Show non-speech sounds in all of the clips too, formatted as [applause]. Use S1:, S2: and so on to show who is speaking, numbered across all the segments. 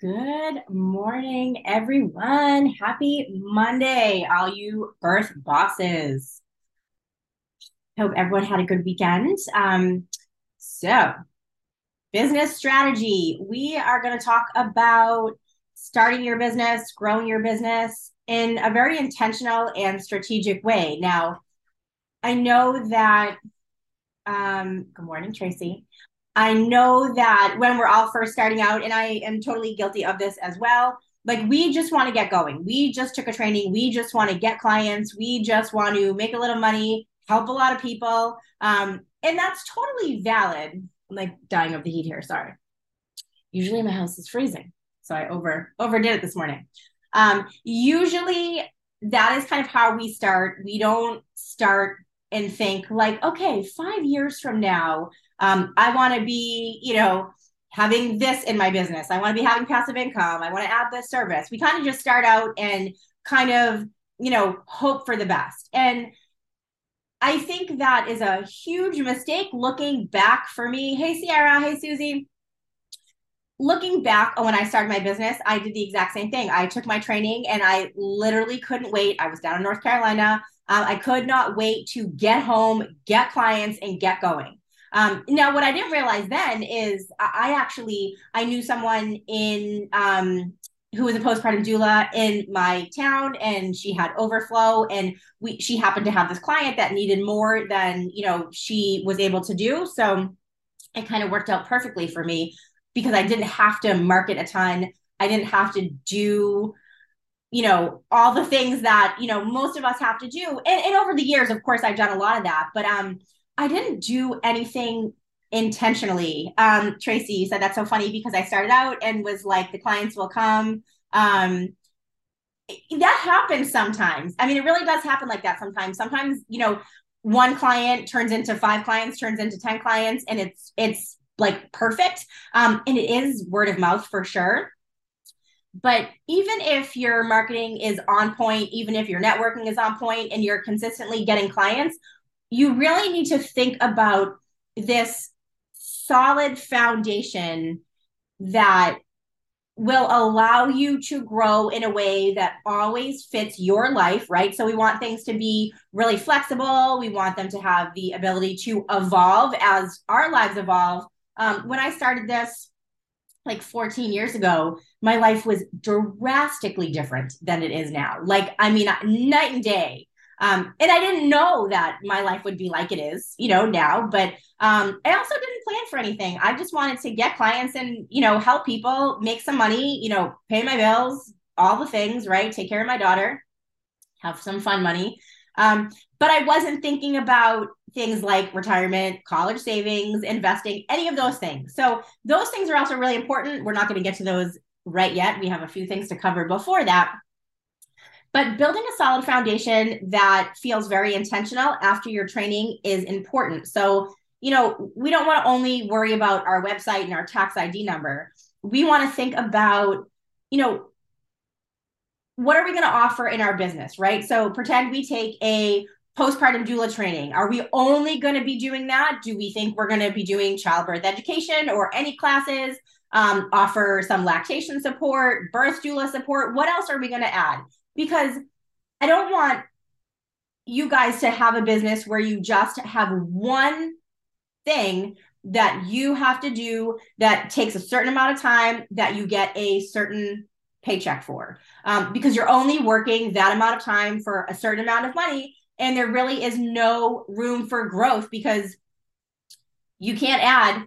S1: Good morning, everyone. Happy Monday, all you birth bosses. Hope everyone had a good weekend. Um, so, business strategy. We are going to talk about starting your business, growing your business in a very intentional and strategic way. Now, I know that. Um, good morning, Tracy. I know that when we're all first starting out, and I am totally guilty of this as well, like we just want to get going. We just took a training. We just want to get clients. We just want to make a little money, help a lot of people. Um, and that's totally valid. I'm like dying of the heat here. Sorry. Usually my house is freezing. So I over overdid it this morning. Um, usually that is kind of how we start. We don't start and think like, okay, five years from now, um, I want to be, you know, having this in my business. I want to be having passive income. I want to add this service. We kind of just start out and kind of, you know, hope for the best. And I think that is a huge mistake looking back for me. Hey, Sierra. Hey, Susie. Looking back when I started my business, I did the exact same thing. I took my training and I literally couldn't wait. I was down in North Carolina. Um, I could not wait to get home, get clients, and get going. Um, now, what I didn't realize then is I actually I knew someone in um, who was a postpartum doula in my town, and she had overflow, and we she happened to have this client that needed more than you know she was able to do. So it kind of worked out perfectly for me because I didn't have to market a ton. I didn't have to do you know all the things that you know most of us have to do and, and over the years of course i've done a lot of that but um I didn't do anything intentionally. Um, Tracy, you said that's so funny because I started out and was like, the clients will come. Um, that happens sometimes. I mean, it really does happen like that sometimes. Sometimes, you know, one client turns into five clients, turns into 10 clients, and it's, it's like perfect. Um, and it is word of mouth for sure. But even if your marketing is on point, even if your networking is on point and you're consistently getting clients, you really need to think about this solid foundation that will allow you to grow in a way that always fits your life, right? So we want things to be really flexible. We want them to have the ability to evolve as our lives evolve. Um, when I started this like 14 years ago, my life was drastically different than it is now. Like, I mean, night and day. Um, and I didn't know that my life would be like it is, you know, now. But um, I also didn't plan for anything. I just wanted to get clients and, you know, help people make some money, you know, pay my bills, all the things, right? Take care of my daughter, have some fun money. Um, but I wasn't thinking about things like retirement, college savings, investing, any of those things. So those things are also really important. We're not going to get to those right yet. We have a few things to cover before that. But building a solid foundation that feels very intentional after your training is important. So, you know, we don't want to only worry about our website and our tax ID number. We want to think about, you know, what are we going to offer in our business, right? So, pretend we take a postpartum doula training. Are we only going to be doing that? Do we think we're going to be doing childbirth education or any classes? Um, offer some lactation support, birth doula support. What else are we going to add? Because I don't want you guys to have a business where you just have one thing that you have to do that takes a certain amount of time that you get a certain paycheck for. Um, because you're only working that amount of time for a certain amount of money and there really is no room for growth because you can't add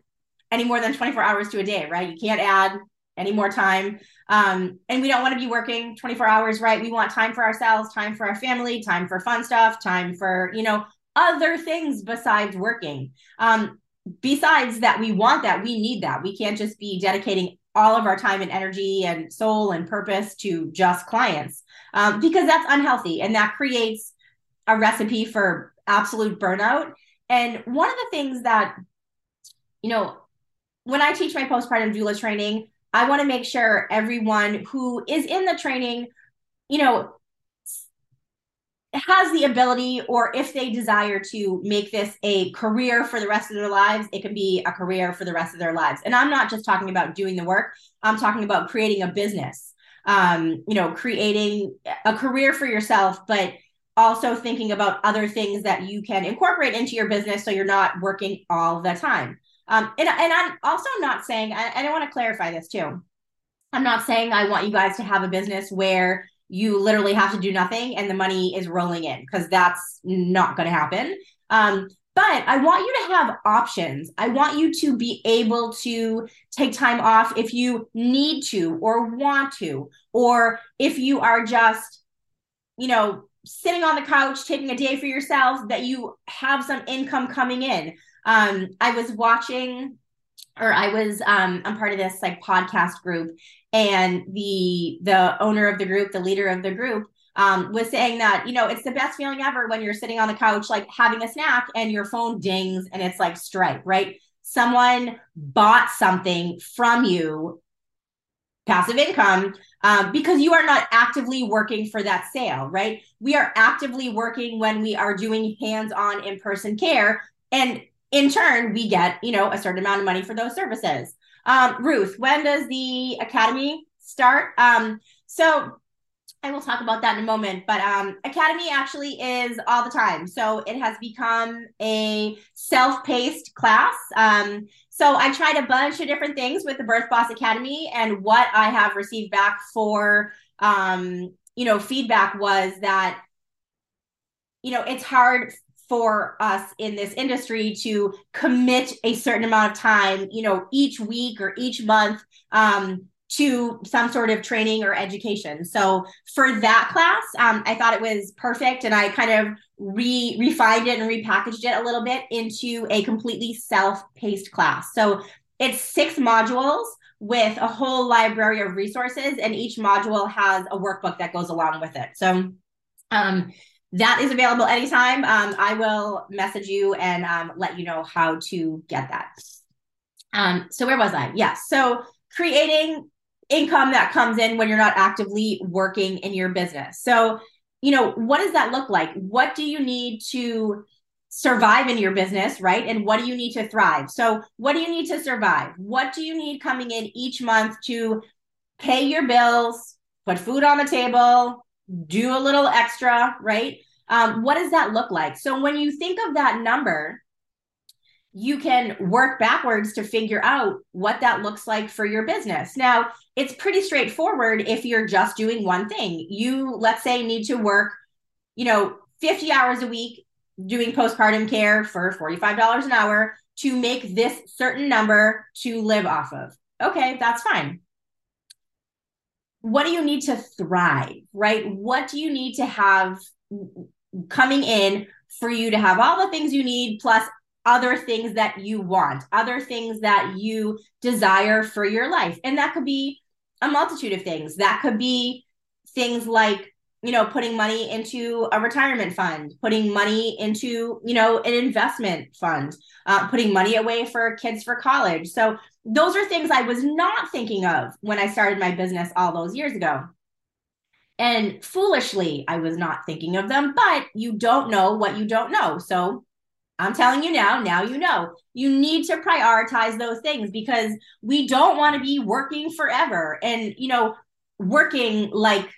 S1: any more than 24 hours to a day right? You can't add any more time. Um, and we don't want to be working 24 hours, right? We want time for ourselves, time for our family, time for fun stuff, time for, you know, other things besides working. Um, besides that, we want that, we need that. We can't just be dedicating all of our time and energy and soul and purpose to just clients um, because that's unhealthy and that creates a recipe for absolute burnout. And one of the things that, you know, when I teach my postpartum doula training, I want to make sure everyone who is in the training, you know, has the ability or if they desire to make this a career for the rest of their lives it can be a career for the rest of their lives. And i'm not just talking about doing the work i'm talking about creating a business um, you know creating a career for yourself but also thinking about other things that you can incorporate into your business so you're not working all the time um, and, and i'm also not saying I, I want to clarify this too i'm not saying i want you guys to have a business where you literally have to do nothing and the money is rolling in because that's not going to happen. Um, but I want you to have options. I want you to be able to take time off if you need to or want to, or if you are just, you know, sitting on the couch taking a day for yourself, that you have some income coming in. Um, I was watching or I was um I'm part of this like podcast group and the the owner of the group, the leader of the group um, was saying that you know it's the best feeling ever when you're sitting on the couch like having a snack and your phone dings and it's like Stripe, right? Someone bought something from you, passive income, um, because you are not actively working for that sale, right? We are actively working when we are doing hands-on in-person care, and in turn, we get, you know, a certain amount of money for those services. Um, Ruth, when does the academy start? Um, so I will talk about that in a moment, but um, Academy actually is all the time. So it has become a self paced class. Um, so I tried a bunch of different things with the Birth Boss Academy, and what I have received back for, um, you know, feedback was that, you know, it's hard for us in this industry to commit a certain amount of time, you know, each week or each month um, to some sort of training or education. So for that class, um, I thought it was perfect, and I kind of re refined it and repackaged it a little bit into a completely self-paced class. So it's six modules with a whole library of resources, and each module has a workbook that goes along with it. So um, that is available anytime. Um, I will message you and um, let you know how to get that. Um, so where was I? Yes. Yeah, so creating income that comes in when you're not actively working in your business. So, you know, what does that look like? What do you need to survive in your business, right? And what do you need to thrive? So, what do you need to survive? What do you need coming in each month to pay your bills, put food on the table, do a little extra, right? Um, what does that look like? So when you think of that number, you can work backwards to figure out what that looks like for your business. Now, it's pretty straightforward if you're just doing one thing. You, let's say, need to work, you know, 50 hours a week doing postpartum care for $45 an hour to make this certain number to live off of. Okay, that's fine what do you need to thrive, right? What do you need to have coming in for you to have all the things you need plus other things that you want, other things that you desire for your life. And that could be a multitude of things. That could be things like, you know, putting money into a retirement fund, putting money into, you know, an investment fund, uh, putting money away for kids for college. So those are things I was not thinking of when I started my business all those years ago. And foolishly, I was not thinking of them, but you don't know what you don't know. So I'm telling you now, now you know. You need to prioritize those things because we don't want to be working forever and, you know, working like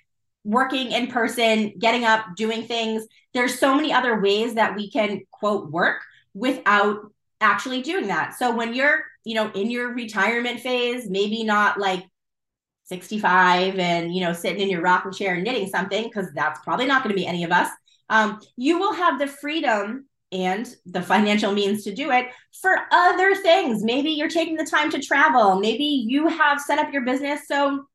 S1: working in person, getting up, doing things. There's so many other ways that we can quote work without actually doing that. So when you're, you know, in your retirement phase, maybe not like 65 and, you know, sitting in your rocking chair and knitting something, because that's probably not going to be any of us. Um, you will have the freedom and the financial means to do it for other things. Maybe you're taking the time to travel. Maybe you have set up your business so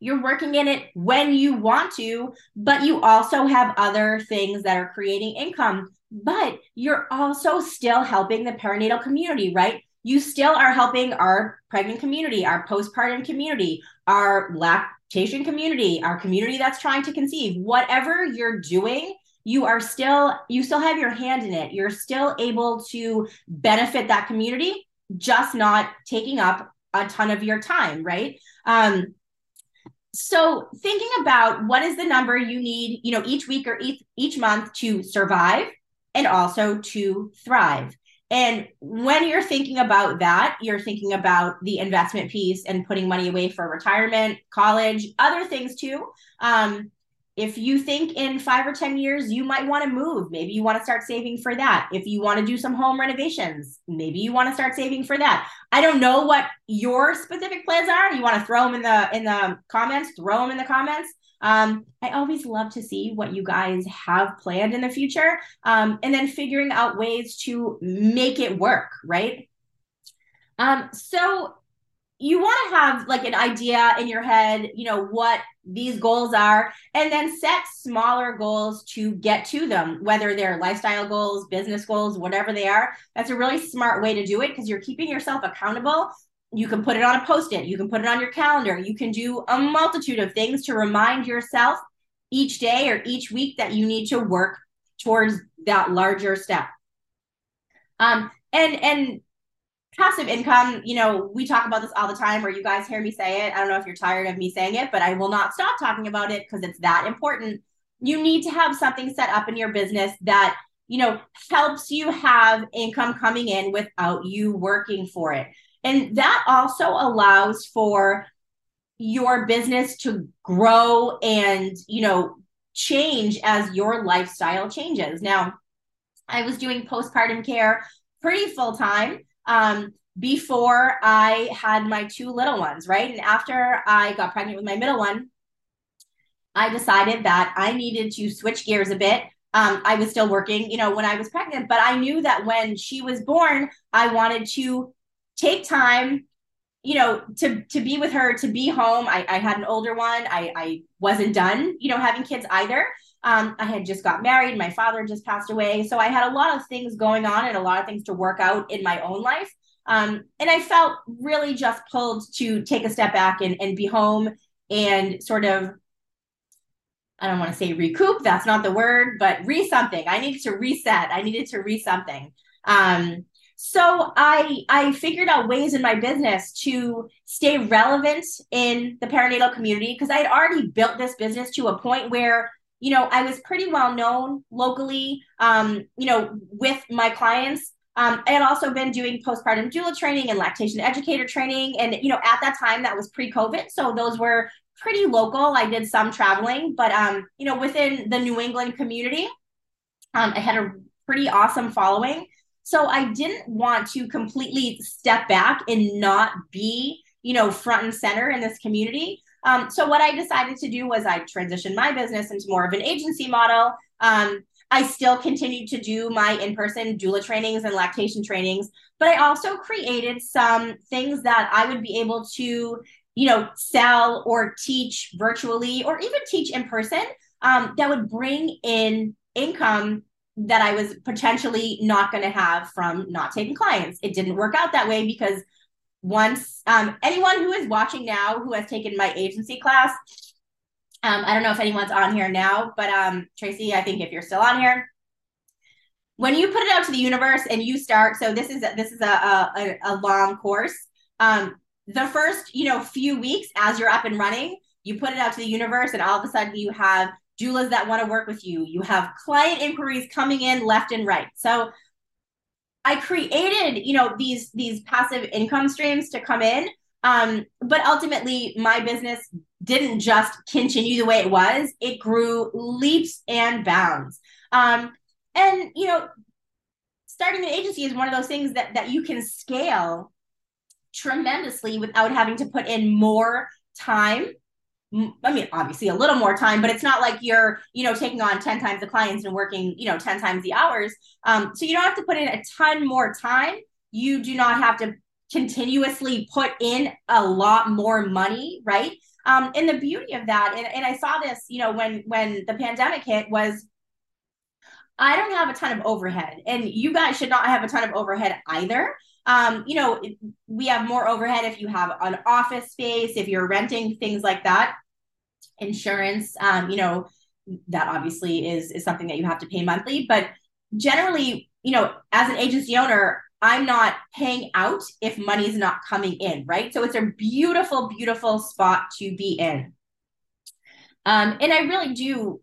S1: you're working in it when you want to, but you also have other things that are creating income but you're also still helping the perinatal community, right? You still are helping our pregnant community, our postpartum community, our lactation community, our community that's trying to conceive. Whatever you're doing, you are still you still have your hand in it. You're still able to benefit that community, just not taking up a ton of your time, right? Um so thinking about what is the number you need, you know, each week or each each month to survive and also to thrive. And when you're thinking about that, you're thinking about the investment piece and putting money away for retirement, college, other things too. Um, if you think in five or 10 years you might want to move, maybe you want to start saving for that. If you want to do some home renovations, maybe you want to start saving for that. I don't know what your specific plans are. You want to throw them in the in the comments, throw them in the comments. Um, I always love to see what you guys have planned in the future um, and then figuring out ways to make it work, right? Um, so you want to have like an idea in your head, you know, what these goals are, and then set smaller goals to get to them, whether they're lifestyle goals, business goals, whatever they are. That's a really smart way to do it because you're keeping yourself accountable. You can put it on a post it, you can put it on your calendar, you can do a multitude of things to remind yourself each day or each week that you need to work towards that larger step. Um, and and passive income, you know, we talk about this all the time, or you guys hear me say it. I don't know if you're tired of me saying it, but I will not stop talking about it because it's that important. You need to have something set up in your business that, you know, helps you have income coming in without you working for it. And that also allows for your business to grow and, you know, change as your lifestyle changes. Now, I was doing postpartum care pretty full time um, before I had my two little ones, right? And after I got pregnant with my middle one, I decided that I needed to switch gears a bit. Um, I was still working, you know, when I was pregnant, but I knew that when she was born, I wanted to take time, you know, to to be with her, to be home. I, I had an older one. I, I wasn't done, you know, having kids either. Um, I had just got married. My father just passed away. So I had a lot of things going on and a lot of things to work out in my own life. Um, and I felt really just pulled to take a step back and, and be home and sort of, I don't want to say recoup, that's not the word, but re something. I needed to reset. I needed to re something. Um, so I I figured out ways in my business to stay relevant in the perinatal community because I had already built this business to a point where you know, I was pretty well known locally, um, you know, with my clients. Um, I had also been doing postpartum doula training and lactation educator training. And, you know, at that time that was pre COVID. So those were pretty local. I did some traveling, but, um, you know, within the New England community, um, I had a pretty awesome following. So I didn't want to completely step back and not be, you know, front and center in this community. Um, so what I decided to do was I transitioned my business into more of an agency model. Um, I still continued to do my in-person doula trainings and lactation trainings, but I also created some things that I would be able to, you know, sell or teach virtually or even teach in person um, that would bring in income that I was potentially not going to have from not taking clients. It didn't work out that way because once um, anyone who is watching now who has taken my agency class um, i don't know if anyone's on here now but um, tracy i think if you're still on here when you put it out to the universe and you start so this is this is a, a, a long course um, the first you know few weeks as you're up and running you put it out to the universe and all of a sudden you have doulas that want to work with you you have client inquiries coming in left and right so I created, you know, these these passive income streams to come in. Um, but ultimately, my business didn't just continue the way it was; it grew leaps and bounds. Um, and you know, starting an agency is one of those things that that you can scale tremendously without having to put in more time I mean, obviously a little more time, but it's not like you're, you know, taking on 10 times the clients and working, you know, 10 times the hours. Um, so you don't have to put in a ton more time. You do not have to continuously put in a lot more money, right? Um, and the beauty of that, and, and I saw this, you know, when when the pandemic hit was I don't have a ton of overhead, and you guys should not have a ton of overhead either. Um, you know, we have more overhead if you have an office space, if you're renting, things like that. Insurance, um, you know, that obviously is is something that you have to pay monthly. But generally, you know, as an agency owner, I'm not paying out if money's not coming in, right? So it's a beautiful, beautiful spot to be in. Um, and I really do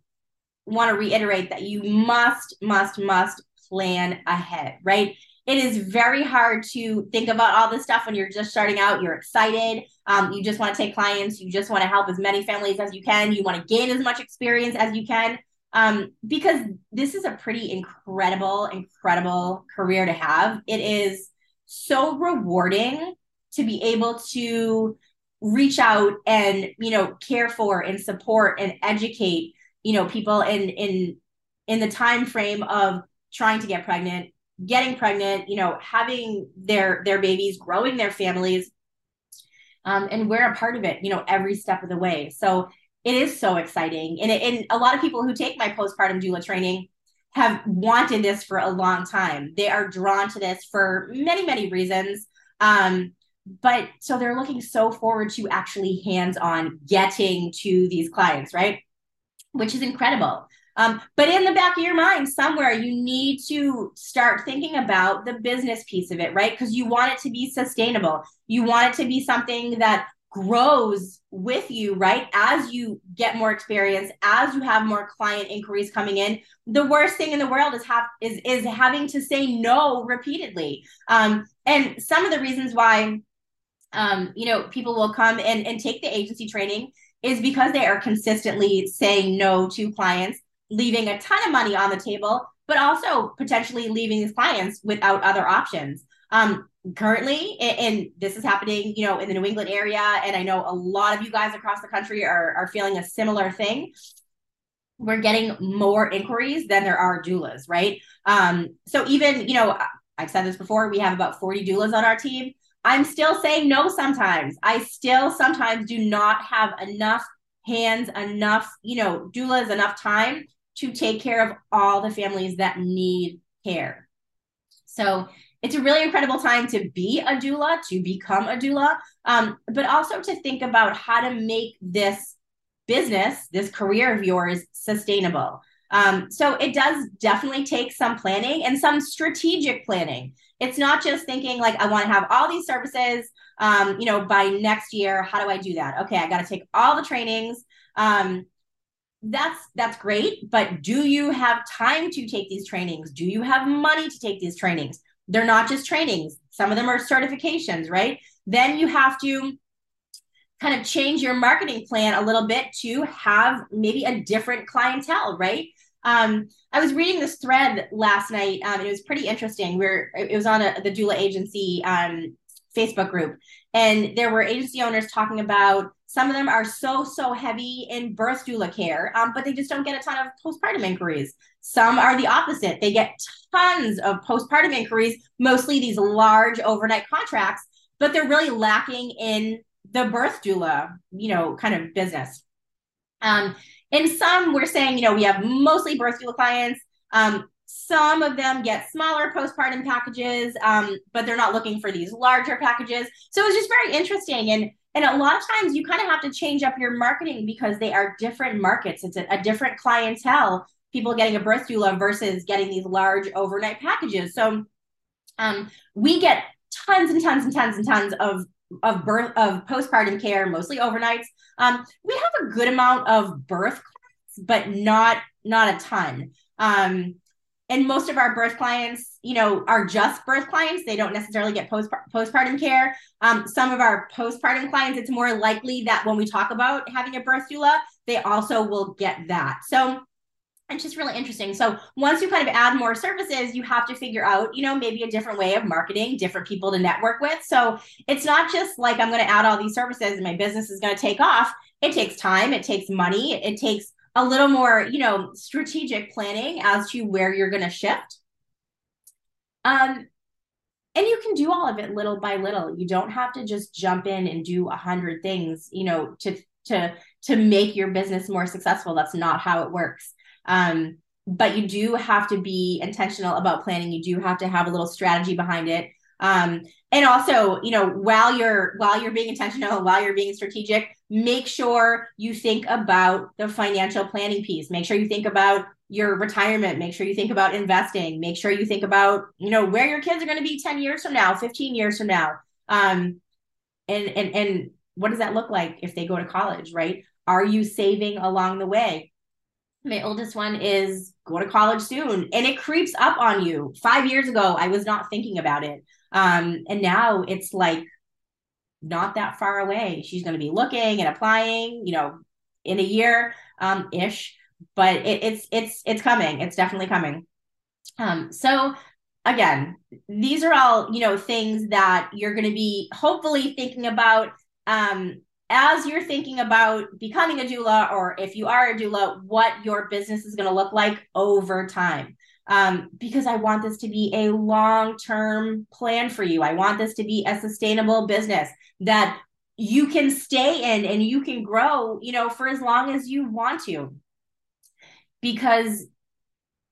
S1: want to reiterate that you must, must, must plan ahead, right? It is very hard to think about all this stuff when you're just starting out. You're excited. Um, you just want to take clients. You just want to help as many families as you can. You want to gain as much experience as you can. Um, because this is a pretty incredible, incredible career to have. It is so rewarding to be able to reach out and you know care for and support and educate you know people in in in the time frame of trying to get pregnant getting pregnant you know having their their babies growing their families um, and we're a part of it you know every step of the way so it is so exciting and, it, and a lot of people who take my postpartum doula training have wanted this for a long time they are drawn to this for many many reasons um, but so they're looking so forward to actually hands on getting to these clients, right? Which is incredible. Um, but in the back of your mind, somewhere you need to start thinking about the business piece of it, right? Because you want it to be sustainable. You want it to be something that grows with you, right? As you get more experience, as you have more client inquiries coming in, the worst thing in the world is have is is having to say no repeatedly. Um, and some of the reasons why um, you know, people will come and, and take the agency training is because they are consistently saying no to clients, leaving a ton of money on the table, but also potentially leaving clients without other options. Um, currently, and this is happening, you know, in the New England area, and I know a lot of you guys across the country are, are feeling a similar thing. We're getting more inquiries than there are doulas, right? Um, so even, you know, I've said this before, we have about 40 doulas on our team I'm still saying no sometimes. I still sometimes do not have enough hands, enough, you know, doulas, enough time to take care of all the families that need care. So it's a really incredible time to be a doula, to become a doula, um, but also to think about how to make this business, this career of yours, sustainable. Um, so it does definitely take some planning and some strategic planning. It's not just thinking like I want to have all these services, um, you know, by next year. How do I do that? Okay, I got to take all the trainings. Um, that's that's great, but do you have time to take these trainings? Do you have money to take these trainings? They're not just trainings. Some of them are certifications, right? Then you have to kind of change your marketing plan a little bit to have maybe a different clientele, right? Um, I was reading this thread last night. Um, it was pretty interesting. Where it was on a, the doula agency um, Facebook group, and there were agency owners talking about some of them are so so heavy in birth doula care, um, but they just don't get a ton of postpartum inquiries. Some are the opposite; they get tons of postpartum inquiries, mostly these large overnight contracts, but they're really lacking in the birth doula, you know, kind of business. Um, and some we're saying, you know, we have mostly birth doula clients. Um, some of them get smaller postpartum packages, um, but they're not looking for these larger packages. So it was just very interesting. And and a lot of times you kind of have to change up your marketing because they are different markets. It's a, a different clientele. People getting a birth doula versus getting these large overnight packages. So um, we get tons and tons and tons and tons of of birth of postpartum care, mostly overnights. Um, we have a good amount of birth, but not not a ton. Um, and most of our birth clients, you know, are just birth clients. They don't necessarily get post postpartum care. Um, some of our postpartum clients, it's more likely that when we talk about having a birth doula, they also will get that. So it's just really interesting. So once you kind of add more services, you have to figure out, you know, maybe a different way of marketing, different people to network with. So it's not just like I'm going to add all these services and my business is going to take off. It takes time, it takes money, it takes a little more, you know, strategic planning as to where you're going to shift. Um, and you can do all of it little by little. You don't have to just jump in and do a hundred things, you know, to to to make your business more successful. That's not how it works. Um, but you do have to be intentional about planning. You do have to have a little strategy behind it. Um, and also, you know, while you're while you're being intentional, while you're being strategic, make sure you think about the financial planning piece. Make sure you think about your retirement. Make sure you think about investing. Make sure you think about, you know, where your kids are going to be 10 years from now, 15 years from now. Um, and and and what does that look like if they go to college, right? Are you saving along the way? My oldest one is go to college soon, and it creeps up on you. Five years ago, I was not thinking about it. Um, and now it's like not that far away. She's going to be looking and applying, you know, in a year um, ish. But it, it's it's it's coming. It's definitely coming. Um, so again, these are all you know things that you're going to be hopefully thinking about um, as you're thinking about becoming a doula, or if you are a doula, what your business is going to look like over time. Um, because I want this to be a long term plan for you. I want this to be a sustainable business that you can stay in and you can grow, you know, for as long as you want to. Because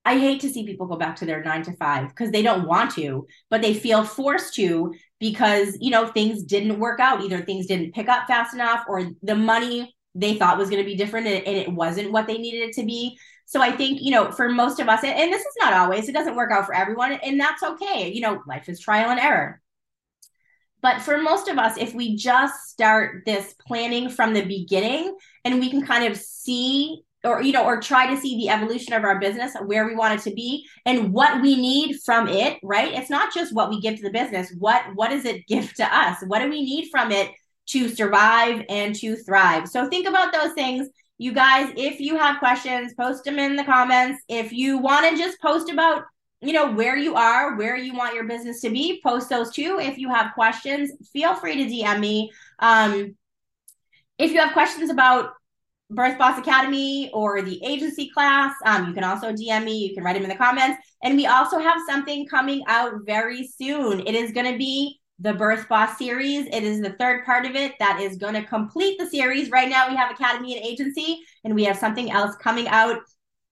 S1: I hate to see people go back to their nine to five because they don't want to, but they feel forced to because, you know, things didn't work out. Either things didn't pick up fast enough or the money they thought was going to be different and it wasn't what they needed it to be. So I think, you know, for most of us, and this is not always, it doesn't work out for everyone, and that's okay. You know, life is trial and error. But for most of us, if we just start this planning from the beginning and we can kind of see or you know or try to see the evolution of our business where we want it to be and what we need from it right it's not just what we give to the business what what does it [laughs] give to us what do we need from it to survive and to thrive. So think about those things. You guys if you have questions post them in the comments. If you want to just post about you know where you are where you want your business to be post those too. If you have questions feel free to dm me. Um, if you have questions about birth boss academy or the agency class um, you can also dm me. You can write them in the comments. And we also have something coming out very soon. It is going to be the birth boss series. It is the third part of it that is going to complete the series. Right now we have academy and agency and we have something else coming out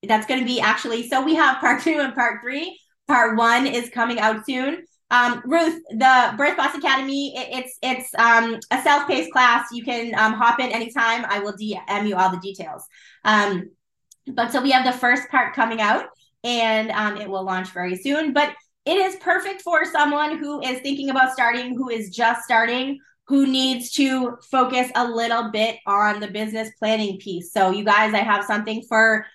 S1: that's going to be actually so we have part two and part three. Part one is coming out soon. Um, ruth the birth boss academy it, it's it's um, a self-paced class. You can um, hop in anytime. I will dm you all the details. Um, but so we have the first part coming out and um, it will launch very soon. But it is perfect for someone who is thinking about starting who is just starting who needs to focus a little bit on the business planning piece so you guys i have something for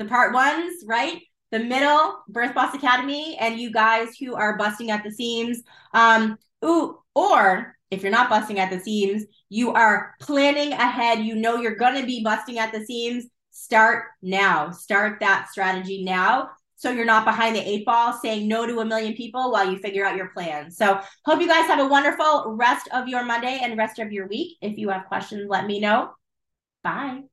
S1: the part ones, right? The middle, Birth Boss Academy, and you guys who are busting at the seams. Um, ooh, or if you're not busting at the seams, you are planning ahead. You know you're going to be busting at the seams. Start now. Start that strategy now. So you're not behind the eight ball saying no to a million people while you figure out your plan. So hope you guys have a wonderful rest of your Monday and rest of your week. If you have questions, let me know. Bye.